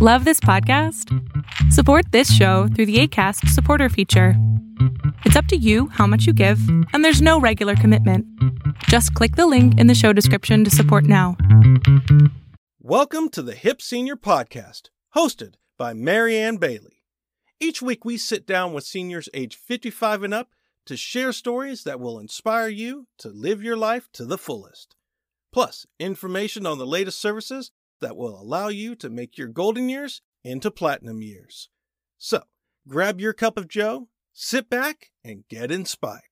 Love this podcast? Support this show through the ACAST supporter feature. It's up to you how much you give, and there's no regular commitment. Just click the link in the show description to support now. Welcome to the Hip Senior Podcast, hosted by Marianne Bailey. Each week we sit down with seniors age 55 and up to share stories that will inspire you to live your life to the fullest. Plus, information on the latest services that will allow you to make your golden years into platinum years. So, grab your cup of joe, sit back, and get inspired.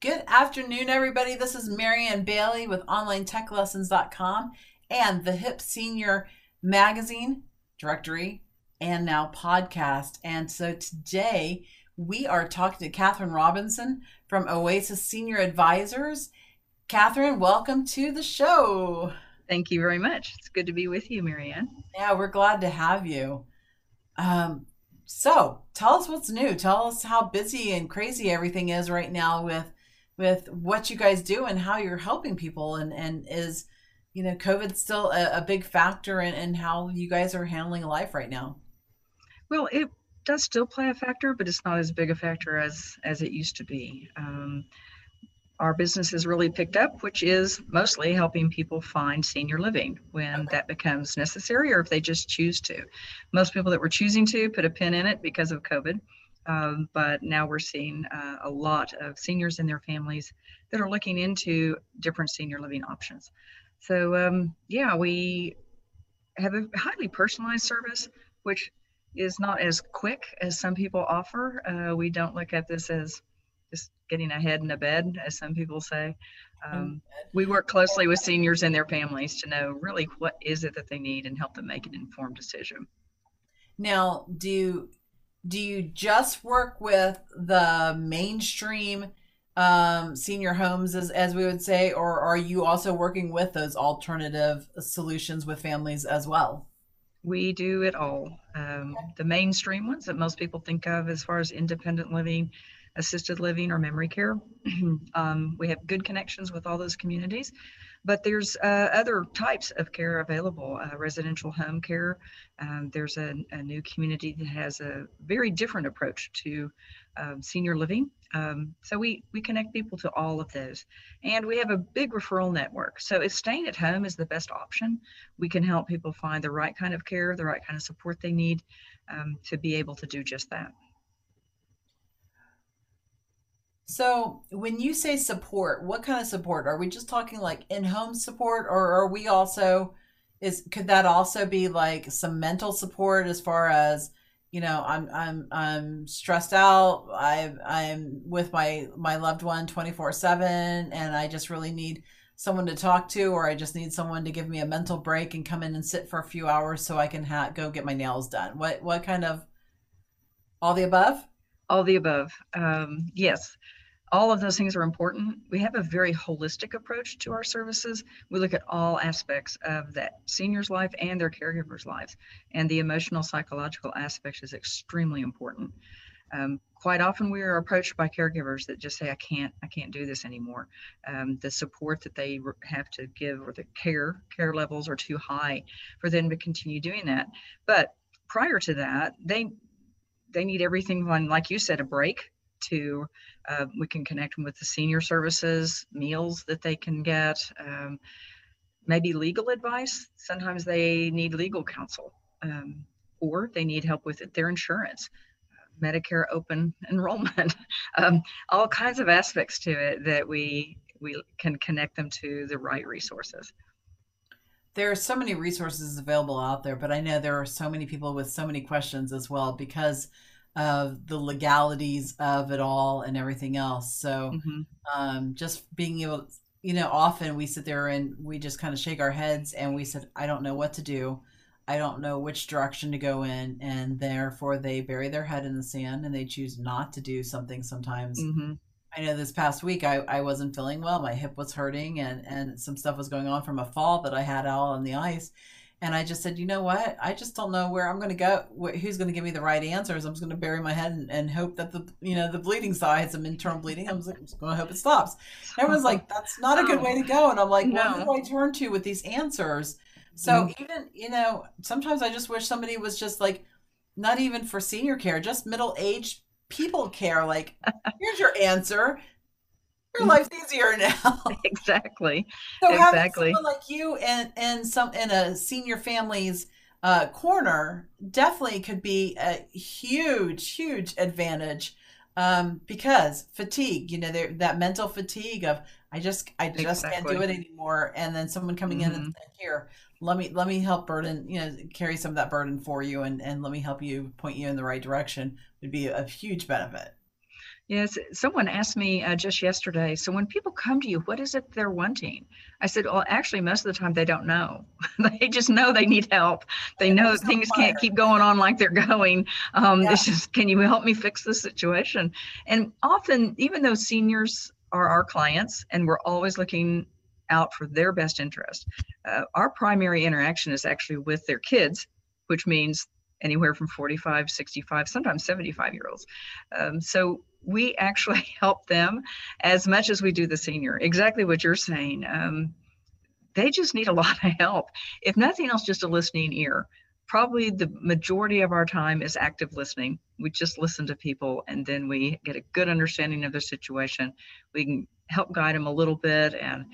Good afternoon, everybody. This is Marianne Bailey with OnlineTechLessons.com and the Hip Senior Magazine directory and now podcast. And so today we are talking to Katherine Robinson from Oasis Senior Advisors. Katherine, welcome to the show. Thank you very much. It's good to be with you, Marianne. Yeah, we're glad to have you. Um, so tell us what's new. Tell us how busy and crazy everything is right now with with what you guys do and how you're helping people and and is you know covid still a, a big factor in, in how you guys are handling life right now well it does still play a factor but it's not as big a factor as as it used to be um, our business has really picked up which is mostly helping people find senior living when okay. that becomes necessary or if they just choose to most people that were choosing to put a pin in it because of covid um, but now we're seeing uh, a lot of seniors and their families that are looking into different senior living options. So, um, yeah, we have a highly personalized service, which is not as quick as some people offer. Uh, we don't look at this as just getting ahead in a bed, as some people say. Um, we work closely with seniors and their families to know really what is it that they need and help them make an informed decision. Now, do you do you just work with the mainstream um, senior homes, as, as we would say, or are you also working with those alternative solutions with families as well? We do it all. Um. The mainstream ones that most people think of as far as independent living, assisted living, or memory care. um, we have good connections with all those communities. But there's uh, other types of care available uh, residential home care. Um, there's a, a, new community that has a very different approach to um, senior living. Um, so we, we connect people to all of those. And we have a big referral network. So if staying at home is the best option, we can help people find the right kind of care, the right kind of support they need um, to be able to do just that. So, when you say support, what kind of support? Are we just talking like in-home support or are we also is could that also be like some mental support as far as, you know, I'm I'm I'm stressed out, I I'm with my my loved one 24/7 and I just really need someone to talk to or I just need someone to give me a mental break and come in and sit for a few hours so I can ha- go get my nails done. What what kind of all the above? All the above. Um, yes, all of those things are important. We have a very holistic approach to our services. We look at all aspects of that senior's life and their caregiver's lives. And the emotional, psychological aspect is extremely important. Um, quite often we are approached by caregivers that just say i can't i can't do this anymore um, the support that they have to give or the care care levels are too high for them to continue doing that but prior to that they they need everything from, like you said, a break to uh, we can connect them with the senior services, meals that they can get, um, maybe legal advice. Sometimes they need legal counsel um, or they need help with their insurance. Medicare open enrollment, um, all kinds of aspects to it that we we can connect them to the right resources there are so many resources available out there, but I know there are so many people with so many questions as well because of the legalities of it all and everything else. So mm-hmm. um, just being able, you know, often we sit there and we just kind of shake our heads and we said, I don't know what to do. I don't know which direction to go in. And therefore they bury their head in the sand and they choose not to do something sometimes. Mm-hmm. I know this past week I, I wasn't feeling well. My hip was hurting and, and some stuff was going on from a fall that I had out on the ice. And I just said, you know what? I just don't know where I'm going to go. Wh- Who's going to give me the right answers? I'm just going to bury my head and, and hope that the you know the bleeding I had some internal bleeding. I'm just, like, I'm just going to hope it stops. Everyone's like, that's not a good way to go. And I'm like, well, who No. do I turn to with these answers? So Mm. even you know, sometimes I just wish somebody was just like, not even for senior care, just middle aged people care. Like, here's your answer. Your life's easier now. exactly. So having Exactly. someone like you and and some in a senior family's uh, corner definitely could be a huge, huge advantage um, because fatigue. You know, there that mental fatigue of I just I just can't do it anymore, and then someone coming in and Mhm. saying, here. Let me let me help burden you know carry some of that burden for you and and let me help you point you in the right direction would be a huge benefit. Yes, someone asked me uh, just yesterday. So when people come to you, what is it they're wanting? I said, well, actually, most of the time they don't know. they just know they need help. They know There's that no things can't keep going on like they're going. Um, Yeah. It's just, can you help me fix the situation? And often, even though seniors are our clients and we're always looking out for their best interest, uh, our primary interaction is actually with their kids, which means anywhere from 45, 65, sometimes 75 year olds. Um, so we actually help them as much as we do the senior. Exactly what you're saying. Um, they just need a lot of help. If nothing else, just a listening ear. Probably the majority of our time is active listening. We just listen to people and then we get a good understanding of their situation. We can help guide them a little bit and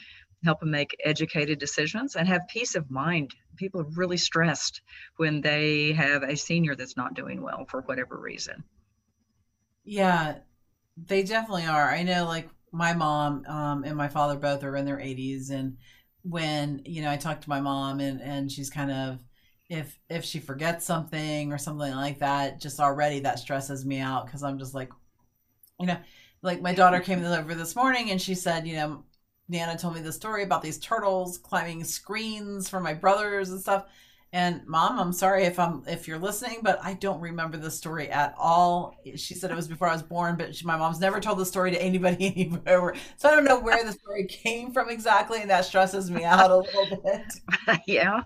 help them make educated decisions and have peace of mind. People are really stressed when they have a senior that's not doing well for whatever reason. Yeah, they definitely are. I know like my mom um and my father both are in their 80s and when, you know, I talk to my mom and and she's kind of if if she forgets something or something like that, just already that stresses me out because I'm just like you know, like my daughter came over this morning and she said, you know, Nana told me the story about these turtles climbing screens for my brothers and stuff. And mom, I'm sorry if I'm if you're listening, but I don't remember the story at all. She said it was before I was born, but she, my mom's never told the story to anybody anywhere. So I don't know where the story came from exactly, and that stresses me out a little bit. yeah.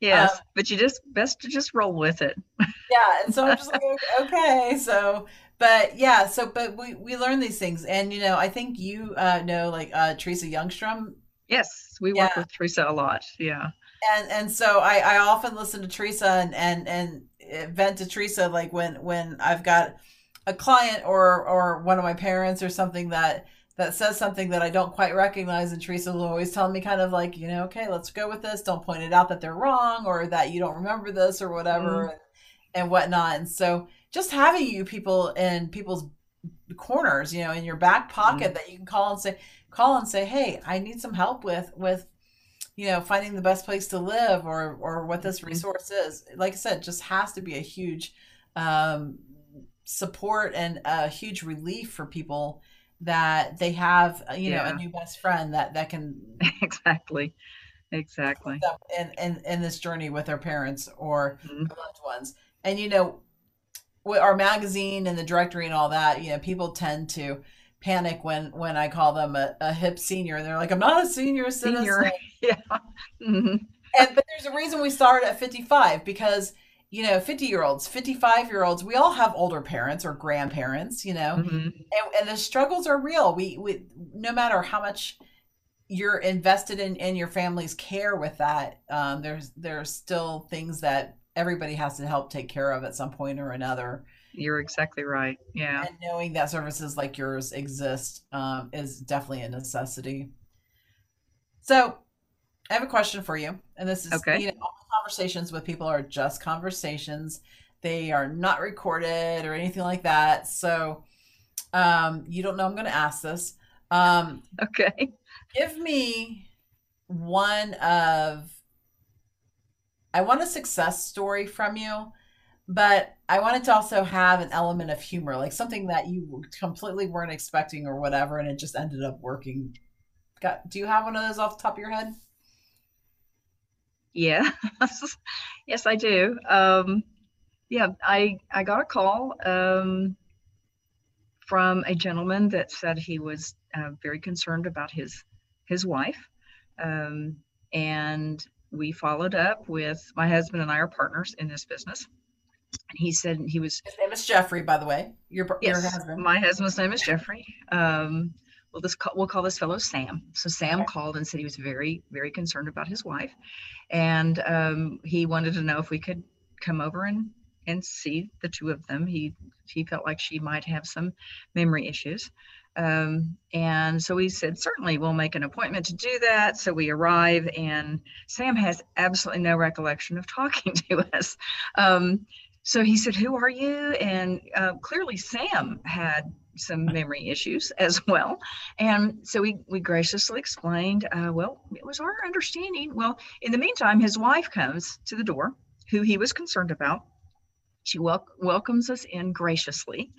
Yes. but you just best to just roll with it. Yeah, and so I'm just like, okay, so but yeah, so but we we learn these things, and you know, I think you uh, know like uh, Teresa Youngstrom Yes, we work with Teresa a lot. Yeah. And and so I, I often listen to Teresa and and and uh, vent to Teresa like when when I've got a client or or one of my parents or something that that says something that I don't quite recognize and Teresa will always tell me kind of like you know okay let's go with this. Don't point it out that they're wrong or that you don't remember this or whatever and, and whatnot. And so just having you people in people's corners you know in your back pocket that you can call and say call and say hey I need some help with with you know finding the best place to live or or what this Mhm. resource is like i said just has to be a huge um support and a huge relief for people that they have uh, you know Yeah. a new best friend that that can exactly. Exactly. and in, in in this journey with their parents or Mhm. loved ones and you know with our magazine and the directory and all that you know people tend to panic when when i call them a, a hip senior and they're like i'm not a senior citizen Senior. Yeah. Mhm. and but there's a reason we started at 55 because you know 50 year olds 55 year olds we all have older parents or grandparents you know Mhm. and, and the struggles are real we, we no matter how much you're invested in in your family's care with that um, there's there's still things that everybody has to help take care of at some point or another You're exactly right. Yeah. and knowing that services like yours exist um, is definitely a necessity. So, I have a question for you, and this is Okay. you know all conversations with people are just conversations; they are not recorded or anything like that. So, um, you don't know I'm going to ask this. Um, Okay. give me one of I want a success story from you, but I wanted to also have an element of humor, like something that you completely weren't expecting or whatever, and it just ended up working. Got? Do you have one of those off the top of your head? Yeah. yes, I do. Um, yeah, I I got a call um, from a gentleman that said he was uh, very concerned about his his wife, um, and we followed up with my husband and I are partners in this business. And he said he was. His name is Jeffrey, by the way. Your, yes, your husband. My husband's name is Jeffrey. Um, we'll call, we'll call this fellow Sam. So Sam okay. called and said he was very very concerned about his wife, and um, he wanted to know if we could come over and and see the two of them. He he felt like she might have some memory issues. Um, and so we said, certainly we'll make an appointment to do that. So we arrive, and Sam has absolutely no recollection of talking to us. Um, so he said, Who are you? And uh, clearly, Sam had some memory issues as well. And so we, we graciously explained, uh, Well, it was our understanding. Well, in the meantime, his wife comes to the door, who he was concerned about. She wel- welcomes us in graciously.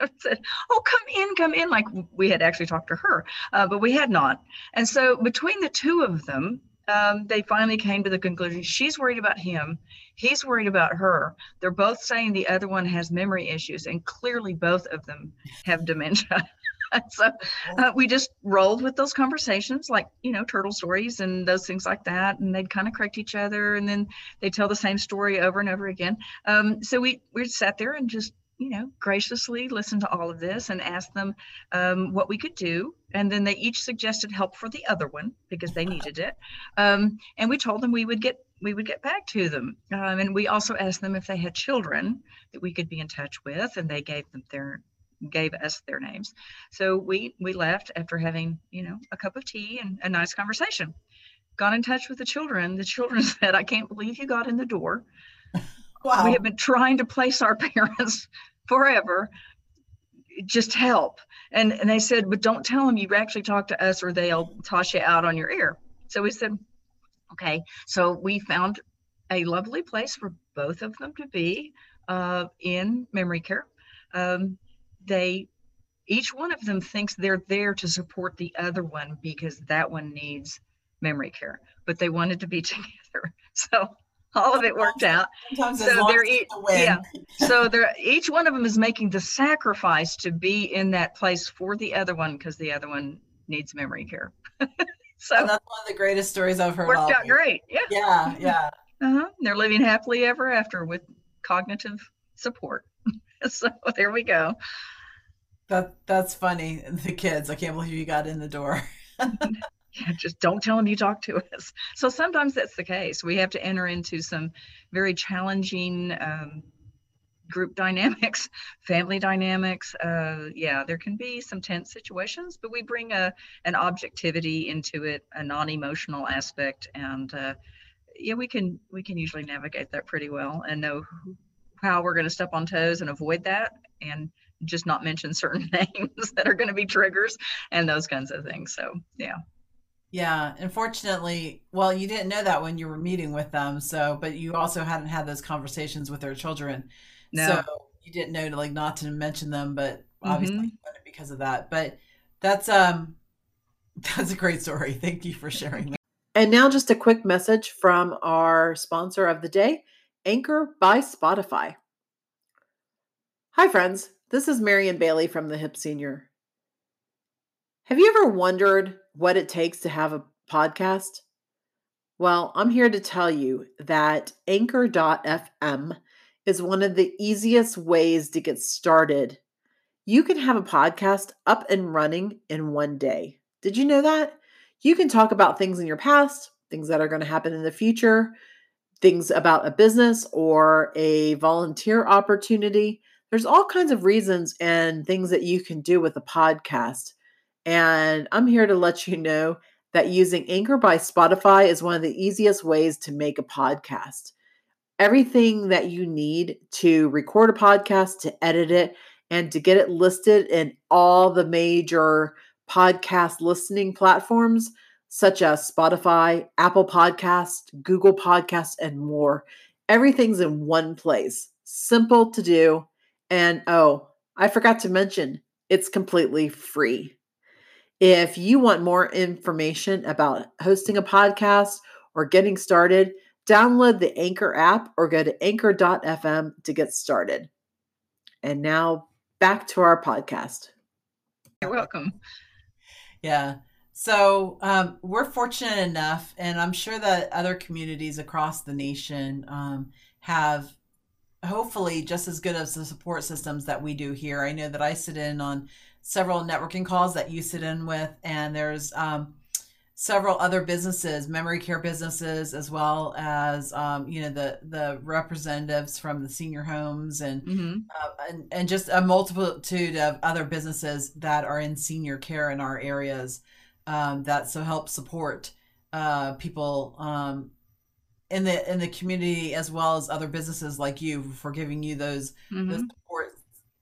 said, "Oh, come in, come in," like we had actually talked to her, uh, but we had not. And so between the two of them, um, they finally came to the conclusion she's worried about him, he's worried about her. They're both saying the other one has memory issues, and clearly both of them have dementia. so uh, we just rolled with those conversations, like you know, turtle stories and those things like that, and they'd kind of correct each other, and then they tell the same story over and over again. Um, so we we sat there and just you know, graciously listened to all of this and asked them um, what we could do. And then they each suggested help for the other one because they needed it. Um, and we told them we would get we would get back to them. Um, and we also asked them if they had children that we could be in touch with, and they gave them their gave us their names. So we we left after having you know a cup of tea and a nice conversation. Got in touch with the children. The children said, "I can't believe you got in the door." Wow. We have been trying to place our parents forever. Just help. And, and they said, but don't tell them you actually talked to us or they'll toss you out on your ear. So we said, okay. So we found a lovely place for both of them to be uh, in memory care. Um, they each one of them thinks they're there to support the other one because that one needs memory care, but they wanted to be together. So all of it worked out. Sometimes so they're each, yeah. so they're each one of them is making the sacrifice to be in that place for the other one because the other one needs memory care. so and that's one of the greatest stories I've heard. Worked out great. Yeah. Yeah. Yeah. Uh-huh. They're living happily ever after with cognitive support. so there we go. That that's funny. The kids, I can't believe you got in the door. Yeah, just don't tell them you talk to us. So sometimes that's the case. We have to enter into some very challenging um, group dynamics, family dynamics. Uh, yeah, there can be some tense situations, but we bring a an objectivity into it, a non-emotional aspect, and uh, yeah, we can we can usually navigate that pretty well and know how we're going to step on toes and avoid that, and just not mention certain names that are going to be triggers and those kinds of things. So yeah. Yeah, unfortunately, well, you didn't know that when you were meeting with them. So, but you also hadn't had those conversations with their children. No. So you didn't know to like not to mention them, but obviously mm-hmm. because of that. But that's um that's a great story. Thank you for sharing that. And now just a quick message from our sponsor of the day, Anchor by Spotify. Hi friends, this is Marianne Bailey from the Hip Senior. Have you ever wondered what it takes to have a podcast? Well, I'm here to tell you that Anchor.fm is one of the easiest ways to get started. You can have a podcast up and running in one day. Did you know that? You can talk about things in your past, things that are going to happen in the future, things about a business or a volunteer opportunity. There's all kinds of reasons and things that you can do with a podcast. And I'm here to let you know that using Anchor by Spotify is one of the easiest ways to make a podcast. Everything that you need to record a podcast, to edit it, and to get it listed in all the major podcast listening platforms such as Spotify, Apple Podcast, Google Podcast, and more. Everything's in one place. Simple to do. And oh, I forgot to mention, it's completely free. If you want more information about hosting a podcast or getting started, download the Anchor app or go to anchor.fm to get started. And now back to our podcast. You're welcome. Yeah. So um, we're fortunate enough, and I'm sure that other communities across the nation um, have hopefully just as good as the support systems that we do here. I know that I sit in on several networking calls that you sit in with, and there's um, several other businesses, memory care businesses, as well as um, you know the the representatives from the senior homes and, Mm-hmm. uh, and and just a multitude of other businesses that are in senior care in our areas um, that so help support uh, people um, in the in the community as well as other businesses like you for giving you those Mm-hmm. the support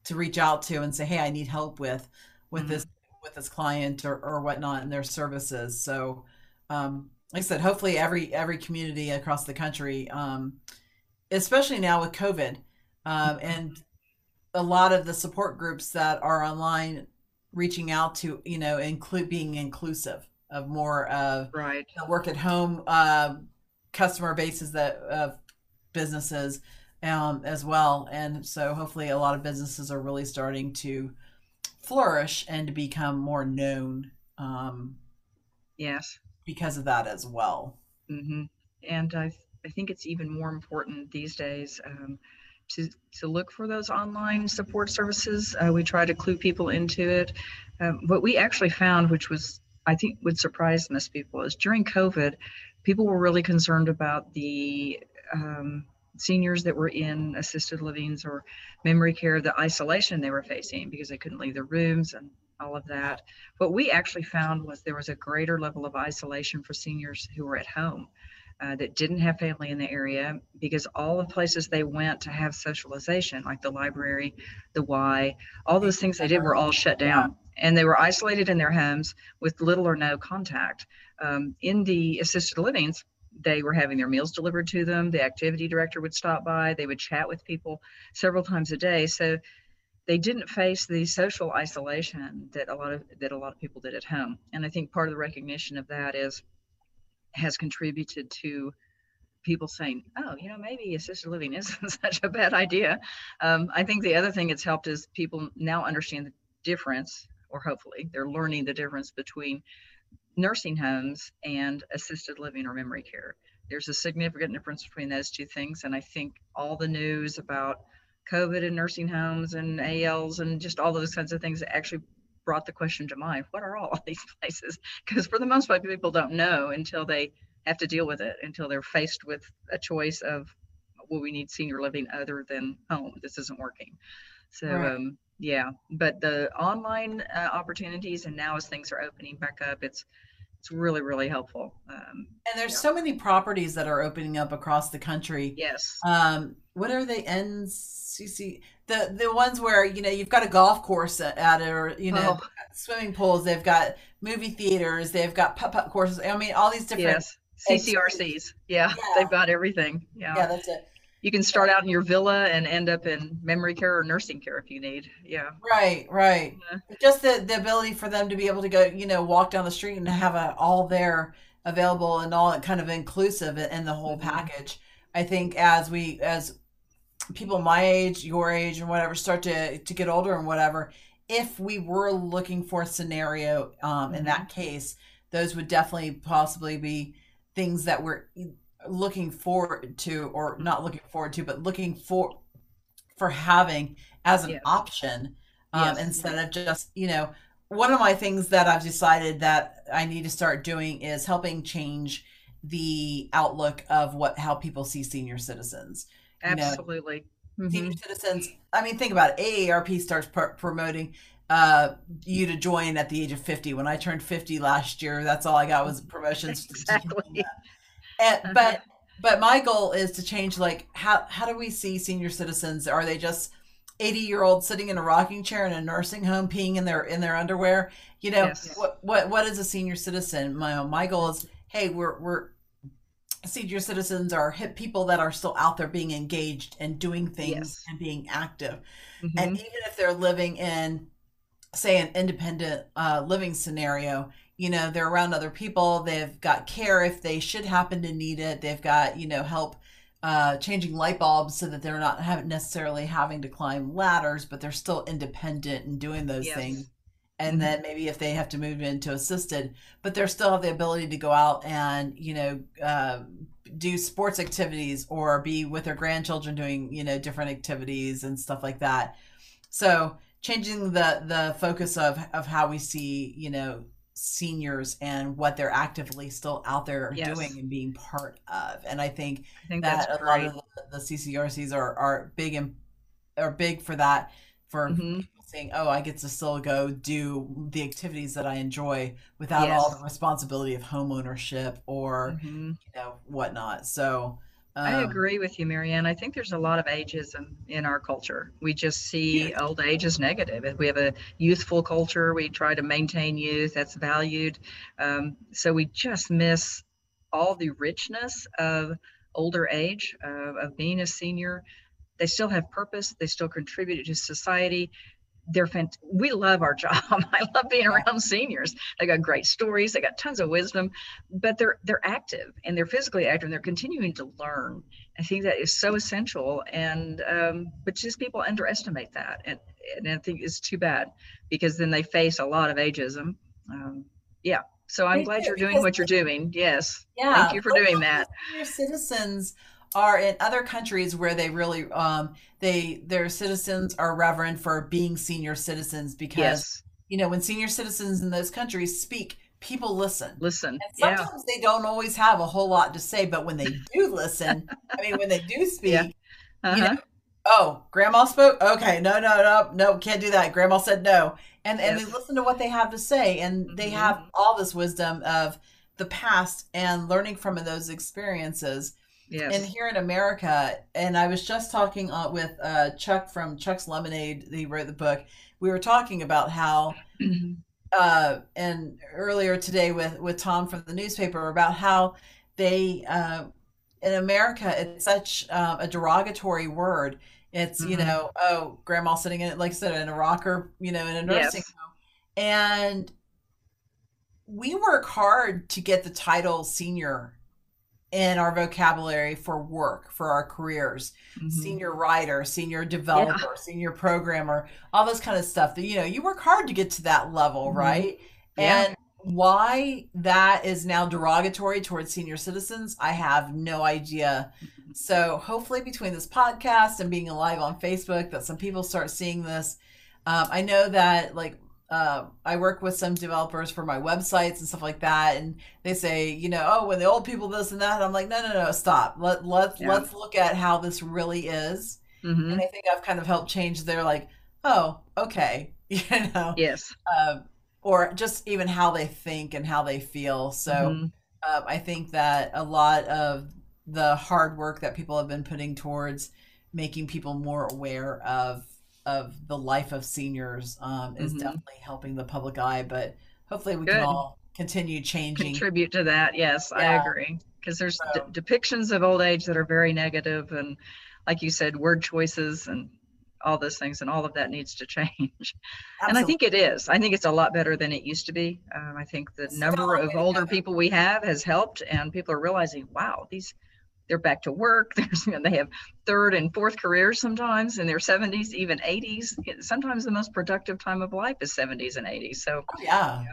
to reach out to and say, hey, I need help with with Mhm. this with this client or, or whatnot and their services. So um, like I said, hopefully every every community across the country, um, especially now with COVID, um, and a lot of the support groups that are online reaching out to, you know, include being inclusive of more of Right. the work at home um, customer bases that of businesses um, as well and so hopefully a lot of businesses are really starting to flourish and to become more known um, Yes. because of that as well hmm And I, I think it's even more important these days um, to, to look for those online support services. Uh, we try to clue people into it. Um, what we actually found, which was, I think, would surprise most people, is during COVID, people were really concerned about the um, seniors that were in assisted livings or memory care, the isolation they were facing because they couldn't leave their rooms and all of that. What we actually found was there was a greater level of isolation for seniors who were at home. Uh, that didn't have family in the area because all the places they went to have socialization, like the library, the Y, all those things they did were all shut down. And they were isolated in their homes with little or no contact. Um, in the assisted livings, they were having their meals delivered to them. The activity director would stop by. They would chat with people several times a day. So they didn't face the social isolation that a lot of that a lot of people did at home. And I think part of the recognition of that is has contributed to people saying, "Oh, you know, maybe assisted living isn't such a bad idea." Um, I think the other thing it's helped is people now understand the difference, or hopefully they're learning the difference between nursing homes and assisted living or memory care. There's a significant difference between those two things, and I think all the news about COVID and nursing homes and ALs and just all those kinds of things actually brought the question to mind what are all these places because for the most part people don't know until they have to deal with it until they're faced with a choice of well we need senior living other than home this isn't working so Right. um yeah but the online uh, opportunities and now as things are opening back up it's it's really really helpful um and there's Yeah. so many properties that are opening up across the country yes um what are they ncc the the ones where you know you've got a golf course at, at it or you know Oh. swimming pools they've got movie theaters they've got putt putt courses i mean all these different yes ccrcs yeah, Yeah. they've got everything yeah. yeah that's it you can start out in your villa and end up in memory care or nursing care if you need yeah right right Yeah. just the the ability for them to be able to go you know walk down the street and have a, all there available and all kind of inclusive in the whole Mhm. package i think as we as people my age your age and whatever start to to get older and whatever if we were looking for a scenario um in that case those would definitely possibly be things that we're looking forward to or not looking forward to but looking for for having as an Yes. option um, Yes. instead of just you know one of my things that i've decided that i need to start doing is helping change the outlook of what how people see senior citizens You know, absolutely Mhm. senior citizens i mean think about it aarp starts pr- promoting uh you to join at the age of 50 when i turned 50 last year that's all i got was promotions Exactly. And, but but my goal is to change like how how do we see senior citizens are they just 80 year olds sitting in a rocking chair in a nursing home peeing in their in their underwear you know Yes. what what what is a senior citizen my my goal is hey we're we're senior citizens are hip people that are still out there being engaged and doing things Yes. and being active Mhm. and even if they're living in say an independent uh, living scenario you know they're around other people they've got care if they should happen to need it they've got you know help uh, changing light bulbs so that they're not having necessarily having to climb ladders but they're still independent and doing those Yes. things and Mhm. then maybe if they have to move into assisted, but they're still have the ability to go out and you know uh, do sports activities or be with their grandchildren doing you know different activities and stuff like that. So changing the the focus of of how we see you know seniors and what they're actively still out there Yes. doing and being part of, and I think I think that a lot of the, the CCRCs are are big and are big for that for Mhm. people saying, "Oh, I get to still go do the activities that I enjoy without all the responsibility of home ownership or Mhm. you know whatnot." So I um, agree with you, Marianne. I think there's a lot of ageism in our culture. We just see old age as negative. If we have a youthful culture, we try to maintain youth, that's valued. Um, so we just miss all the richness of older age, uh, of being a senior. They still have purpose, they still contribute to society. They're fant- we love our job. I love being around seniors. They got great stories, they got tons of wisdom, but they're they're active and they're physically active and they're continuing to learn. I think that is so essential, and um, but just people underestimate that, and and I think it's too bad because then they face a lot of ageism. Um, yeah, so I'm They glad do, you're doing what you're doing. Yes, yeah, thank you for doing that. Senior citizens are in other countries where they really um they their citizens are reverend for being senior citizens because Yes, you know when senior citizens in those countries speak, people listen. listen. And Yeah, sometimes they don't always have a whole lot to say, but when they do listen, I mean, when they do speak, Yeah. you uh-huh. know, oh, grandma spoke. Okay, no, no, no, no, can't do that. Grandma said no, and and Yes. they listen to what they have to say, and they Mhm. have all this wisdom of the past and learning from those experiences. Yes. And here in America, and I was just talking uh, with uh, Chuck from Chuck's Lemonade. He wrote the book. We were talking about how Mhm. uh, and earlier today with with Tom from the newspaper about how they uh, in America it's such um, a derogatory word. It's you Mhm. know oh grandma sitting in it like I said in a rocker you know in a nursing Yes. home, and we work hard to get the title senior in our vocabulary for work for our careers Mhm. senior writer, senior developer, senior programmer, all this kind of stuff. That you know, you work hard to get to that level, Mhm. right? Yeah. And why that is now derogatory towards senior citizens, I have no idea. Mm-hmm. So hopefully, between this podcast and being live on Facebook, that some people start seeing this. Um, I know that like. Uh, I work with some developers for my websites and stuff like that, and they say, you know, oh, when the old people this and that. I'm like, no, no, no, stop. Let let Yeah. let's look at how this really is Mhm. and I think I've kind of helped change their like, oh, okay, you know, Yes. um, or just even how they think and how they feel. So Mhm. um, I think that a lot of the hard work that people have been putting towards making people more aware of of the life of seniors um, is Mhm. definitely helping the public eye. But hopefully, we Good. can all continue changing. contribute to that. Yes, I agree. Because there's d- depictions of old age that are very negative, and like you said, word choices and all those things, and all of that needs to change. And I think it is. I think it's a lot better than it used to be. Um, I think the It's number of older people we have has helped, and people are realizing, wow, these they're back to work. There's you know, they have third and fourth careers sometimes in their 70s, even 80s. Sometimes the most productive time of life is 70s and 80s. So Oh, yeah.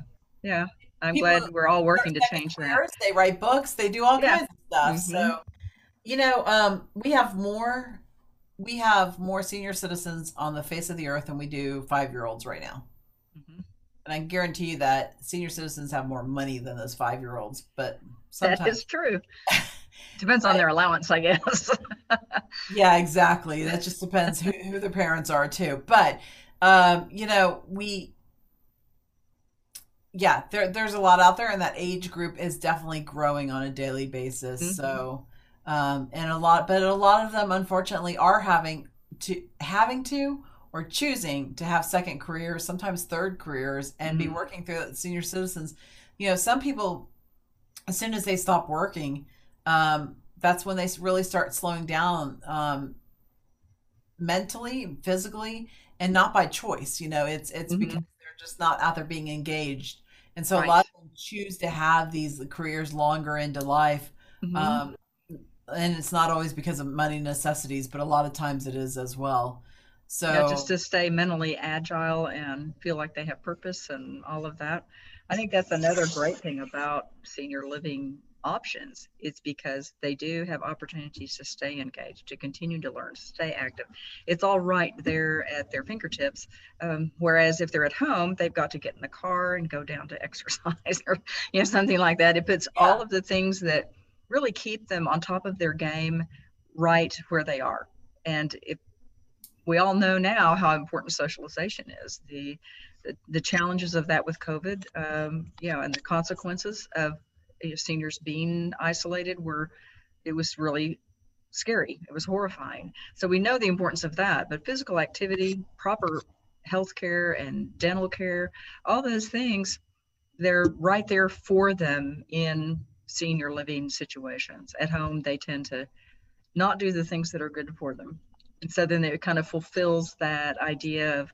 yeah, I'm People glad we're all working to change that. careers, They write books. They do all Yeah. kinds of stuff. Mhm. So, you know, um, we have more. We have more senior citizens on the face of the earth than we do five year olds right now. Mhm. And I guarantee you that senior citizens have more money than those five year olds. But That sometimes, is true. Depends on their allowance, I guess. yeah, exactly. That just depends who, who the parents are too. But um, you know, we yeah, there there's a lot out there and that age group is definitely growing on a daily basis. Mhm. So um and a lot but a lot of them unfortunately are having to having to or choosing to have second careers, sometimes third careers and be Mhm. working through senior citizens. You know, some people as soon as they stop working, um, that's when they really start slowing down um, mentally, physically, and not by choice. You know, it's it's Mhm. because they're just not out there being engaged, and so a lot of them choose to have these careers longer into life. Mhm. Um, and it's not always because of money necessities, but a lot of times it is as well. So yeah, just to stay mentally agile and feel like they have purpose and all of that. I think that's another great thing about senior living options it's because they do have opportunities to stay engaged to continue to learn to stay active. It's all right there at their fingertips um, whereas if they're at home they've got to get in the car and go down to exercise or you know something like that. It puts yeah. all of the things that really keep them on top of their game right where they are. And if we all know now how important socialization is the the, the challenges of that with covid um, you know and the consequences of seniors being isolated were it was really scary. It was horrifying. So we know the importance of that but physical activity proper health care and dental care all those things they're right there for them in senior living situations. At home they tend to not do the things that are good for them. And so then it kind of fulfills that idea of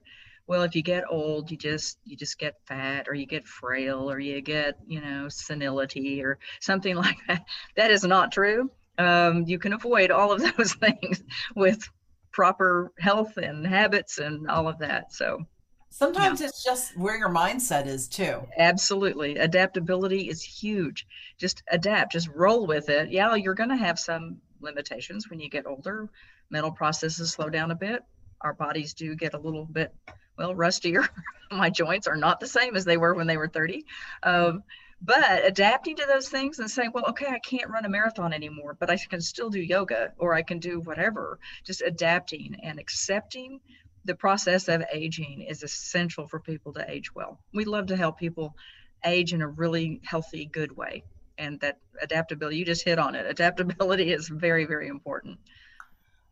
well if you get old you just you just get fat or you get frail or you get you know senility or something like that. That is not true. Um, you can avoid all of those things with proper health and habits and all of that. So sometimes yeah. it's just where your mindset is too. Absolutely. Adaptability is huge. Just adapt. Just roll with it. Yeah you're going to have some limitations when you get older. Mental processes slow down a bit. Our bodies do get a little bit well, rustier. My joints are not the same as they were when they were 30. Um, but adapting to those things and saying, well, okay, I can't run a marathon anymore, but I can still do yoga or I can do whatever. Just adapting and accepting the process of aging is essential for people to age well. We love to help people age in a really healthy, good way. And that adaptability, you just hit on it. Adaptability is very, very important.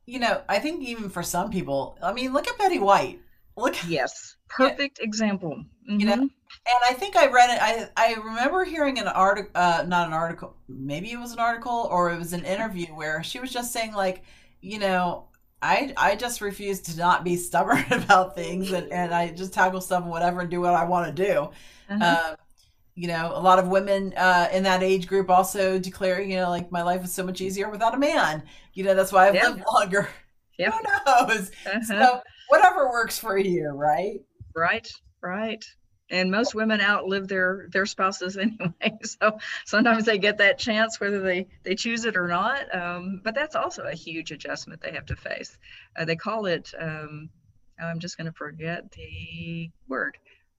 You know, I think even for some people, I mean, look at Betty White. Look. Yes. Perfect yeah. example. Mm-hmm. You know, mm-hmm. and I think I read it. I I remember hearing an article, uh, not an article, maybe it was an article or it was an interview where she was just saying like, you know, I I just refuse to not be stubborn about things and, and I just tackle stuff and whatever and do what I want to do. Uh-huh. Um, you know, a lot of women uh, in that age group also declare, you know, like my life is so much easier without a man. You know, that's why I've lived longer. Yep. Who knows? Uh-huh. So whatever works for you, right? Right, right. And most women outlive their their spouses anyway, so sometimes they get that chance whether they they choose it or not. Um, but that's also a huge adjustment they have to face. Uh, they call it. Um, I'm just going to forget the word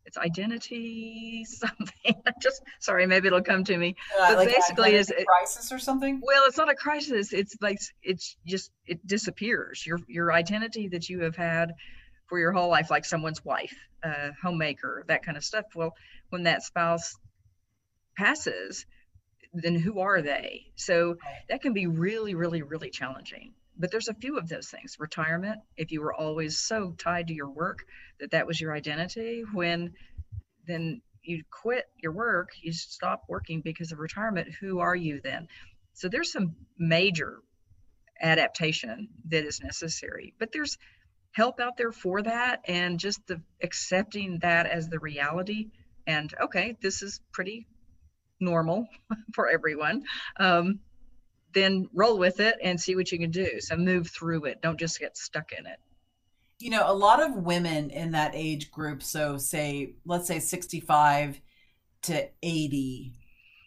it's identity something. just sorry, maybe it'll come to me. Uh, but like basically, is it, crisis or something? Well, it's not a crisis. It's like it's just it disappears. Your your identity that you have had for your whole life, like someone's wife, uh, homemaker, that kind of stuff. Well, when that spouse passes, then who are they? So that can be really, really, really challenging. But there's a few of those things. Retirement, if you were always so tied to your work that that was your identity, when then you quit your work, you stop working because of retirement, who are you then? So there's some major adaptation that is necessary. But there's help out there for that and just the accepting that as the reality and okay, this is pretty normal for everyone. Um, then roll with it and see what you can do. So move through it. Don't just get stuck in it. You know, a lot of women in that age group, so say, let's say 65 to 80.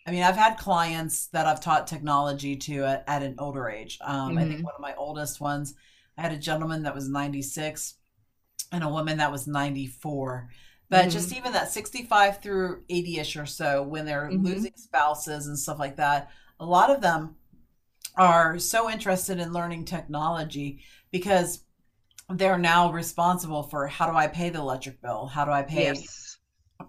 I mean, I've had clients that I've taught technology to at, at an older age. Um, mm-hmm. I think mm-hmm. one of my oldest ones, I had a gentleman that was 96 and a woman that was 94 but mm-hmm. just even that 65 through 80ish or so when they're mm-hmm. losing spouses and stuff like that a lot of them are so interested in learning technology because they're now responsible for how do I pay the electric bill? How do I pay yes.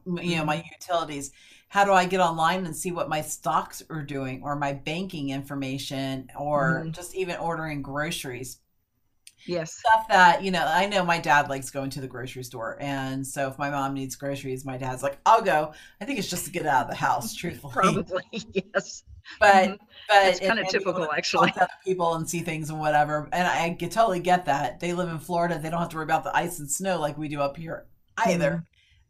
you know my mm-hmm. utilities? How do I get online and see what my stocks are doing or my banking information or mm-hmm. just even ordering groceries? Yes. Stuff that, you know, I know my dad likes going to the grocery store. And so if my mom needs groceries, my dad's like, I'll go. I think it's just to get out of the house, truthfully. Probably, yes. But mm-hmm. but it's kind of typical actually. people and see things and whatever. And I get, totally get that. They live in Florida. They don't have to worry about the ice and snow like we do up here either. Mm-hmm.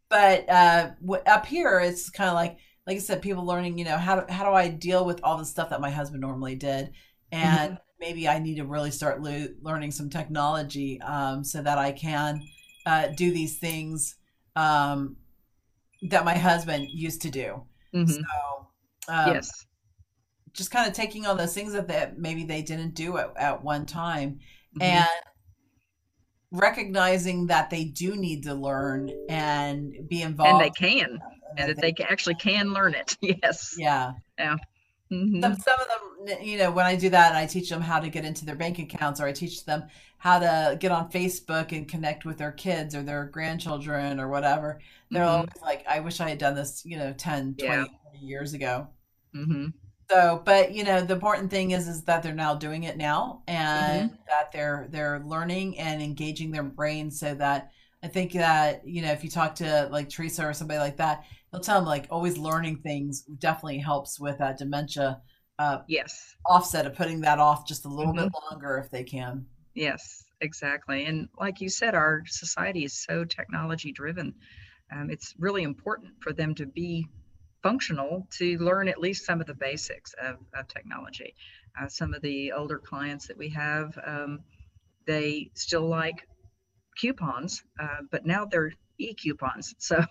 But uh, w- up here, it's kind of like, like I said, people learning, you know, how do, how do I deal with all the stuff that my husband normally did? And mm-hmm maybe I need to really start le- learning some technology um, so that I can uh, do these things um, that my husband used to do. Mhm. So, um, yes. Just kind of taking on those things that they, maybe they didn't do at, at one time Mhm. and recognizing that they do need to learn and be involved and they can, and that they ca- actually can learn it. Yes. yeah. Mhm. Some, some of them, you know, when I do that, and I teach them how to get into their bank accounts, or I teach them how to get on Facebook and connect with their kids or their grandchildren or whatever. They're Mhm. always like, I wish I had done this, you know, 10, 20, Yeah. 30 years ago. Mhm. So, but you know, the important thing is is that they're now doing it now and Mm-hmm. that they're they're learning and engaging their brains so that I think that, you know, if you talk to like Teresa or somebody like that, they'll tell them like always learning things definitely helps with that dementia uh, Yes. offset of putting that off just a little bit Mm-hmm. longer if they can. Yes, exactly. And like you said, our society is so technology driven. Um, it's really important for them to be functional to learn at least some of the basics of, of technology. Uh, some of the older clients that we have, um, they still like coupons, uh, but now they're e coupons. So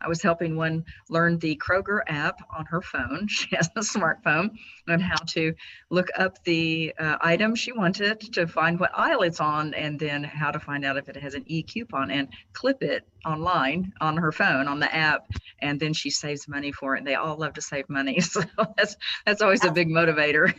I was helping one learn the Kroger app on her phone. She has a smartphone on how to look up the uh, item she wanted to find what aisle it's on and then how to find out if it has an e coupon and clip it online on her phone on the app and then she saves money for it and they all love to save money so that's that's always a big motivator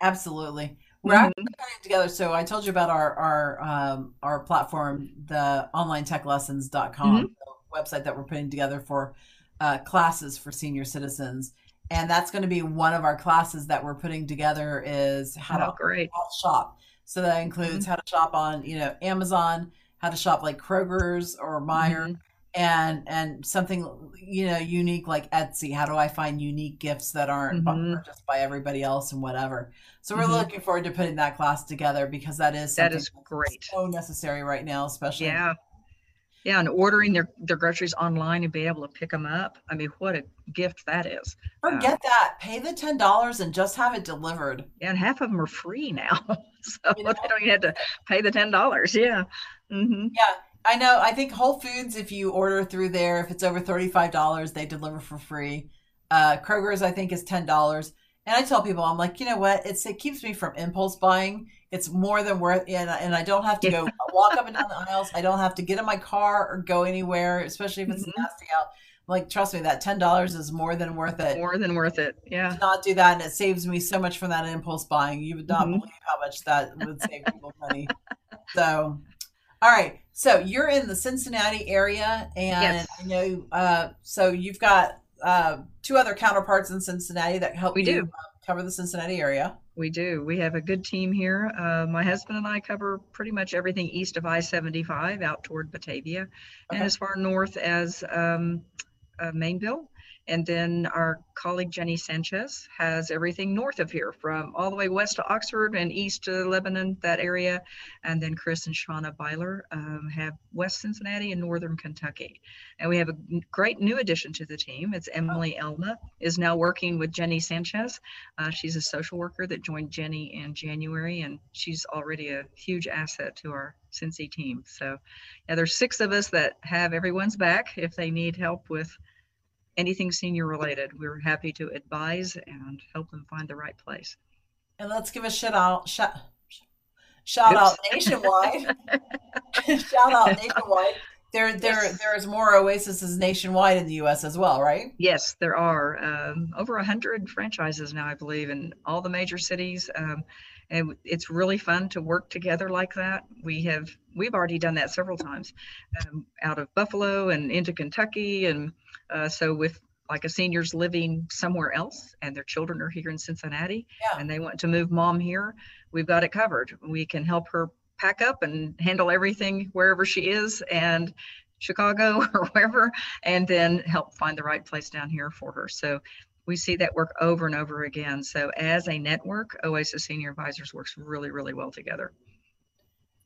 Absolutely. We're Mhm. actually putting together. So I told you about our our um, our platform, the onlinetechlessons.com Mm-hmm. Website that we're putting together for uh, classes for senior citizens, and that's going to be one of our classes that we're putting together is how oh to great how to shop. So that includes how to shop on you know Amazon, how to shop like Kroger's or Meijer, Mhm. and and something you know unique like Etsy. How do I find unique gifts that aren't Mhm. purchased by everybody else and whatever? So we're Mhm. looking forward to putting that class together because that is That is great. so necessary right now, especially yeah yeah and ordering their their groceries online and be able to pick them up i mean what a gift that is forget that. Pay the ten dollars and just have it delivered. and half of them are free now so You know? they don't even have to pay the ten dollars yeah hmm Yeah, I know. I think Whole Foods, if you order through there, if it's over thirty-five dollars, they deliver for free. Uh, Kroger's, I think, is ten dollars. And I tell people, I'm like, you know what? It's it keeps me from impulse buying. It's more than worth, and and I don't have to go walk up and down the aisles. I don't have to get in my car or go anywhere, especially if it's Mhm. nasty out. Like, trust me, that ten dollars is more than worth it. more than worth it yeah not do that, and it saves me so much from that impulse buying. You would not Mhm. believe how much that would save people money. So, all right. So you're in the Cincinnati area, and Yes. I know. Uh, so you've got uh, two other counterparts in Cincinnati that help We you do. uh, cover the Cincinnati area. We do. We have a good team here. Uh, my husband and I cover pretty much everything east of I 75 out toward Batavia and as far north as um, uh, Maineville. And then our colleague Jenny Sanchez has everything north of here from all the way west to Oxford and east to Lebanon, that area. And then Chris and Shauna Byler um, have West Cincinnati and Northern Kentucky. And we have a great new addition to the team. It's Emily Elma is now working with Jenny Sanchez. Uh, she's a social worker that joined Jenny in January, and she's already a huge asset to our Cincy team. So, yeah, there's six of us that have everyone's back if they need help with anything senior related. We're happy to advise and help them find the right place. And let's give a shout out shout, shout out nationwide. shout out nationwide. There, there, Yes. there's more oases nationwide in the U.S. as well, right? Yes, there are um, over a hundred franchises now, I believe, in all the major cities. Um, and it's really fun to work together like that. We have we've already done that several times, um, out of Buffalo and into Kentucky, and uh, so with like a seniors living somewhere else and their children are here in Cincinnati Yeah. and they want to move mom here, we've got it covered. We can help her pack up and handle everything wherever she is and Chicago or wherever, and then help find the right place down here for her. So we see that work over and over again. So as a network, Oasis Senior Advisors works really, really well together.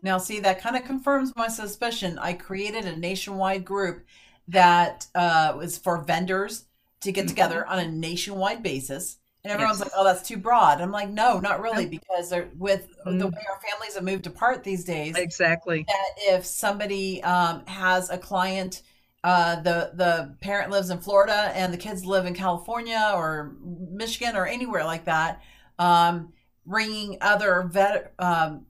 Now, see, that kind of confirms my suspicion. I created a nationwide group that uh, was for vendors to get Mhm. together on a nationwide basis And everyone's Yes. like, "Oh, that's too broad." I'm like, "No, not really, because with the Mm. way our families have moved apart these days, Exactly. that if somebody um, has a client, uh, the the parent lives in Florida and the kids live in California or Michigan or anywhere like that, um, bringing other vet um,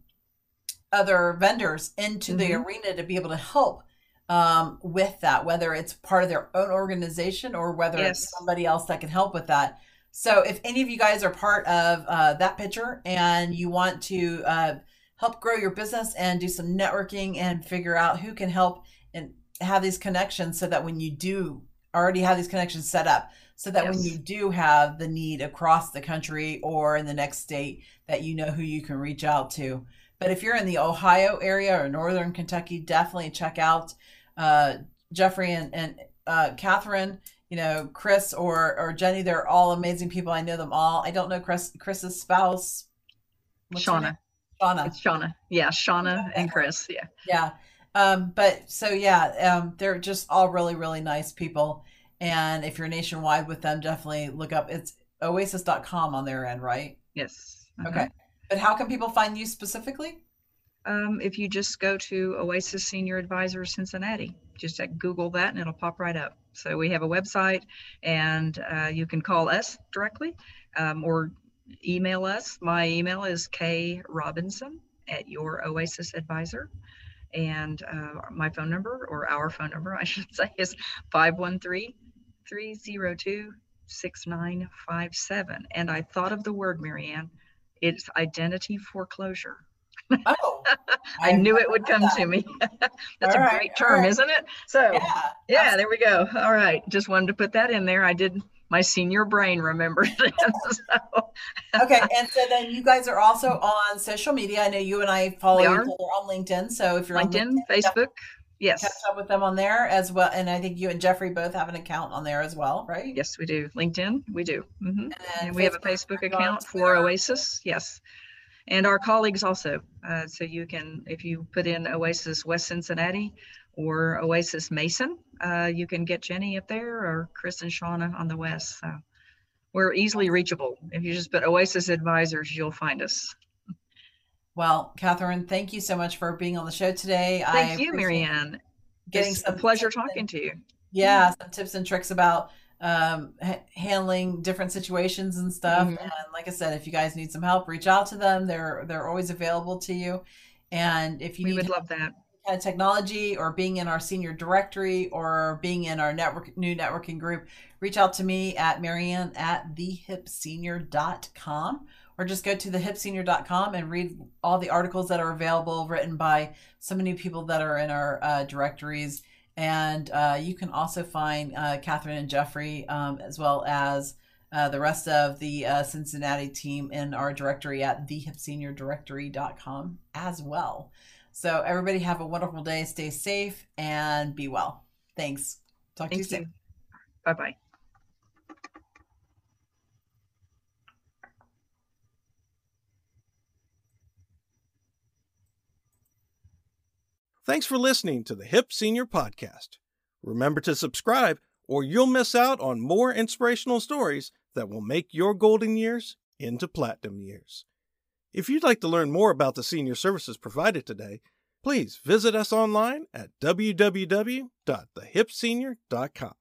other vendors into the Mhm. arena to be able to help um, with that, whether it's part of their own organization or whether it's somebody else that can help with that. So if any of you guys are part of uh, that picture and you want to uh, help grow your business and do some networking and figure out who can help have these connections so that when you do already have these connections set up so that when you do have the need across the country or in the next state that you know who you can reach out to but if you're in the ohio area or northern kentucky definitely check out uh, jeffrey and, and uh, katherine you know chris or or jenny they're all amazing people i know them all i don't know chris chris's spouse What's? Shauna. shauna It's Shauna. Yeah, Shauna and Chris. Yeah. yeah. Um, but so yeah, um, they're just all really, really nice people. And if you're nationwide with them, definitely look up it's oasis.com on their end, right? Yes. uh-huh. Okay. But how can people find you specifically? Um, if you just go to Oasis Senior Advisor Cincinnati, just Google that and it'll pop right up. So we have a website and uh, you can call us directly um, or email us. My email is k robinson at your Oasis Advisor. And uh, my phone number, or our phone number, I should say, is 513 302 6957. And I thought of the word, Marianne. It's identity foreclosure. Oh, I knew it would come to me. That's All a great term, right. isn't it? So, Yeah. yeah, there we go. All right. Just wanted to put that in there. I did my senior brain remembered it. so, Okay. And so then you guys are also on social media. I know you and I follow each other on LinkedIn. So if you're on LinkedIn, LinkedIn, Facebook. Yes. catch up with them on there as well. And I think you and Jeffrey both have an account on there as well, right? Yes, we do. LinkedIn, we do. hmm And, And we have a Facebook account for. Oasis. Yes. And our colleagues also. Uh, so you can, if you put in Oasis West Cincinnati or Oasis Mason, uh, you can get Jenny up there or Chris and Shauna on the West. So we're easily reachable. If you just put Oasis Advisors, you'll find us. Well, Katherine, thank you so much for being on the show today. Thank I you, Marianne. Getting It's a pleasure tips and- talking to you. Yeah, some tips and tricks about um, ha- handling different situations and stuff. Mhm. And like I said, if you guys need some help, reach out to them. They're they're always available to you. And if you We need would help love that. Kind of technology or being in our senior directory or being in our network new networking group, reach out to me at Marianne at thehipsenior.com or just go to thehipsenior.com and read all the articles that are available written by so many people that are in our uh, directories. And uh, you can also find uh, Katherine and Jeffrey um, as well as uh, the rest of the uh, Cincinnati team in our directory at thehipseniordirectory.com as well. So everybody have a wonderful day. Stay safe and be well. Thanks. Talk to you Thank soon. Bye bye. Thanks for listening to the Hip Senior Podcast. Remember to subscribe, or you'll miss out on more inspirational stories that will make your golden years into platinum years. If you'd like to learn more about the senior services provided today, please visit us online at www.thehipsenior.com.